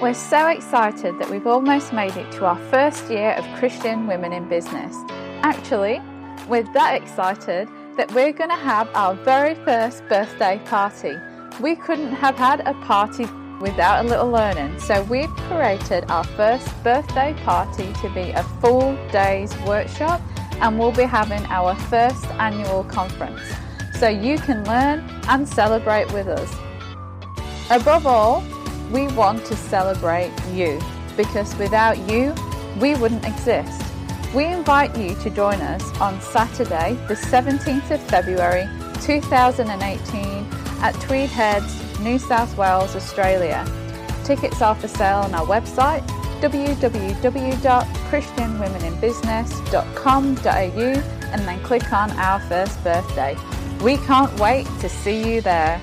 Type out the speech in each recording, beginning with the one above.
We're so excited that we've almost made it to our first year of Christian Women in Business. Actually, we're that excited that we're going to have our very first birthday party. We couldn't have had a party without a little learning, so we've created our first birthday party to be a full day's workshop and we'll be having our first annual conference so you can learn and celebrate with us. Above all, we want to celebrate you because without you, we wouldn't exist. We invite you to join us on Saturday, the 17th of February 2018 at Tweed Heads, New South Wales, Australia. Tickets are for sale on our website www.christianwomeninbusiness.com.au and then click on our first birthday. We can't wait to see you there.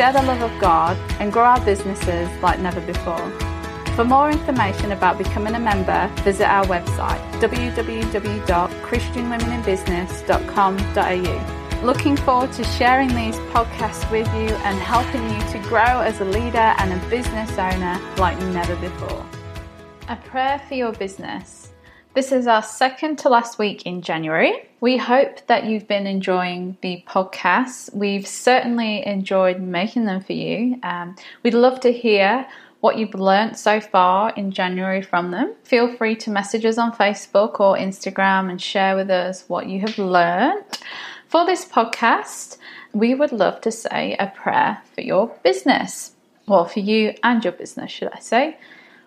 share the love of God, and grow our businesses like never before. For more information about becoming a member, visit our website www.christianwomeninbusiness.com.au. Looking forward to sharing these podcasts with you and helping you to grow as a leader and a business owner like never before. A prayer for your business. This is our second to last week in January. We hope that you've been enjoying the podcasts. We've certainly enjoyed making them for you. Um, we'd love to hear what you've learnt so far in January from them. Feel free to message us on Facebook or Instagram and share with us what you have learnt. For this podcast, we would love to say a prayer for your business, or for you and your business, should I say.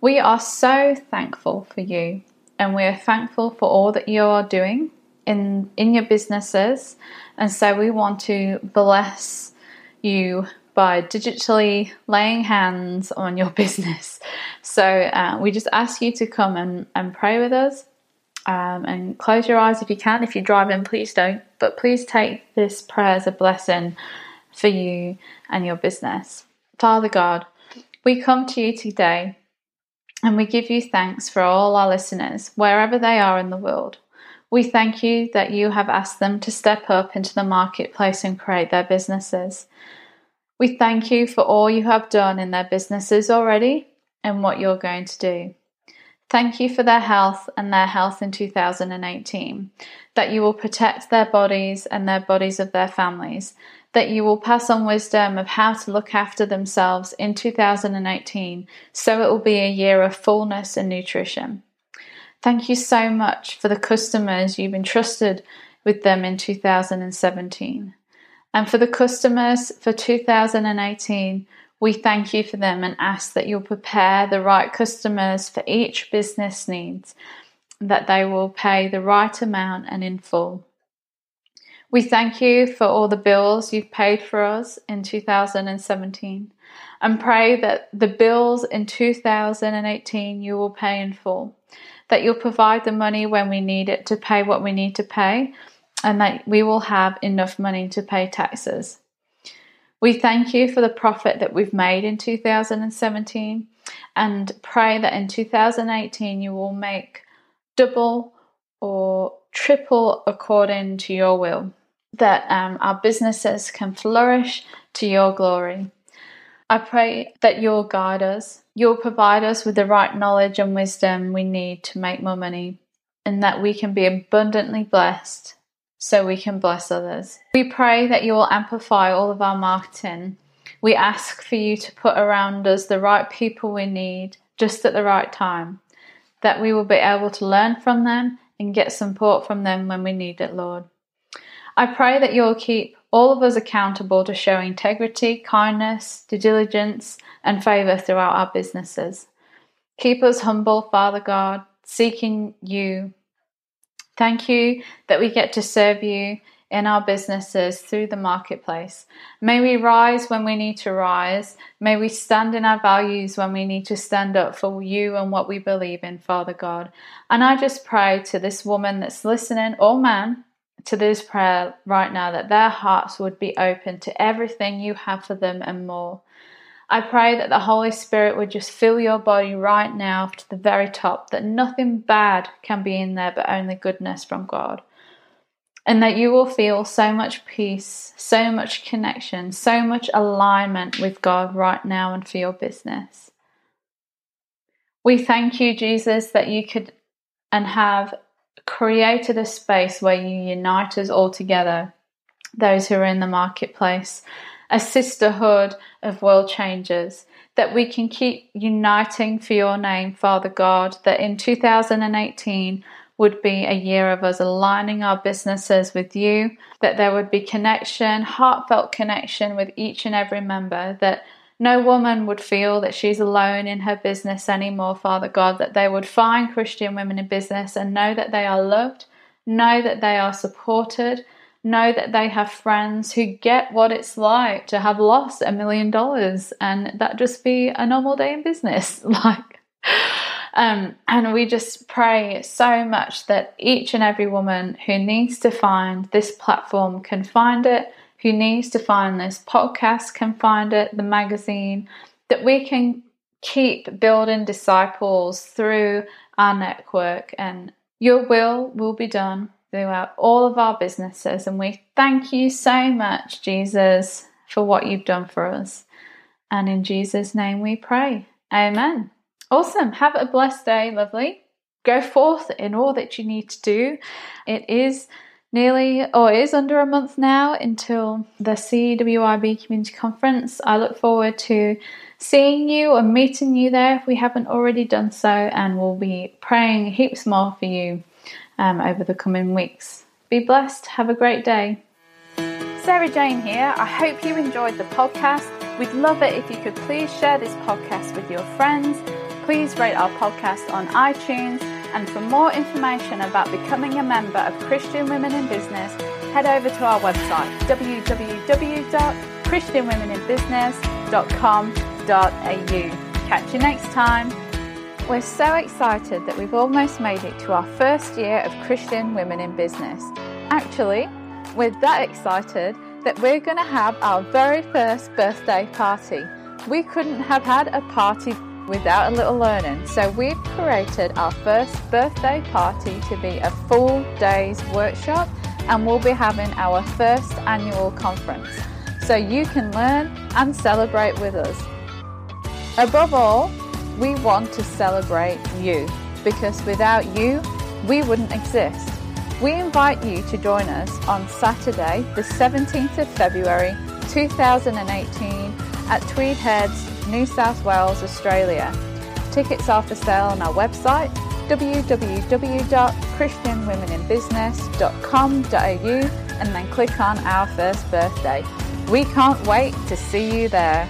We are so thankful for you and we're thankful for all that you are doing in in your businesses. And so we want to bless you by digitally laying hands on your business. So uh, we just ask you to come and, and pray with us. Um, and close your eyes if you can. If you're driving please don't. But please take this prayer as a blessing for you and your business. Father god we come to you today and we give you thanks for all our listeners, wherever they are in the world. We thank you that you have asked them to step up into the marketplace and create their businesses. We thank you for all you have done in their businesses already and what you're going to do. Thank you for their health and their health in 2018, that you will protect their bodies and their bodies of their families, that you will pass on wisdom of how to look after themselves in 2018 so it will be a year of fullness and nutrition. Thank you so much for the customers you've entrusted with them in 2017. And for the customers for 2018, we thank you for them and ask that you'll prepare the right customers for each business needs, that they will pay the right amount and in full. We thank you for all the bills you've paid for us in 2017 and pray that the bills in 2018 you will pay in full, that you'll provide the money when we need it to pay what we need to pay, and that we will have enough money to pay taxes. We thank you for the profit that we've made in 2017 and pray that in 2018 you will make double or triple according to your will that um, our businesses can flourish to your glory. I pray that you'll guide us, you'll provide us with the right knowledge and wisdom we need to make more money, and that we can be abundantly blessed so we can bless others. We pray that you will amplify all of our marketing. We ask for you to put around us the right people we need just at the right time, that we will be able to learn from them and get support from them when we need it, Lord. I pray that you'll keep all of us accountable to show integrity, kindness, due diligence, and favour throughout our businesses. Keep us humble, Father God, seeking you. Thank you that we get to serve you in our businesses through the marketplace. May we rise when we need to rise. May we stand in our values when we need to stand up for you and what we believe in, Father God. And I just pray to this woman that's listening, or man, to this prayer right now that their hearts would be open to everything you have for them and more. I pray that the Holy Spirit would just fill your body right now to the very top, that nothing bad can be in there but only goodness from God. And that you will feel so much peace, so much connection, so much alignment with God right now and for your business. We thank you, Jesus, that you could and have created a space where you unite us all together, those who are in the marketplace, a sisterhood of world changers, that we can keep uniting for your name, Father God, that in 2018 would be a year of us aligning our businesses with you, that there would be connection, heartfelt connection with each and every member, that no woman would feel that she's alone in her business anymore, Father God, that they would find Christian women in business and know that they are loved, know that they are supported, know that they have friends who get what it's like to have lost a million dollars and that just be a normal day in business. like, um, and we just pray so much that each and every woman who needs to find this platform can find it who needs to find this podcast can find it, the magazine, that we can keep building disciples through our network and your will will be done throughout all of our businesses. And we thank you so much, Jesus, for what you've done for us. And in Jesus' name we pray. Amen. Awesome. Have a blessed day, lovely. Go forth in all that you need to do. It is nearly or is under a month now until the CWIB Community Conference. I look forward to seeing you and meeting you there if we haven't already done so, and we'll be praying heaps more for you um, over the coming weeks. Be blessed. Have a great day. Sarah Jane here. I hope you enjoyed the podcast. We'd love it if you could please share this podcast with your friends. Please rate our podcast on iTunes and for more information about becoming a member of Christian Women in Business, head over to our website www.christianwomeninbusiness.com.au. Catch you next time. We're so excited that we've almost made it to our first year of Christian Women in Business. Actually, we're that excited that we're going to have our very first birthday party. We couldn't have had a party without a little learning. So we've created our first birthday party to be a full day's workshop and we'll be having our first annual conference. So you can learn and celebrate with us. Above all, we want to celebrate you because without you, we wouldn't exist. We invite you to join us on Saturday, the 17th of February 2018 at Tweed Heads New South Wales, Australia. Tickets are for sale on our website www.christianwomeninbusiness.com.au and then click on our first birthday. We can't wait to see you there.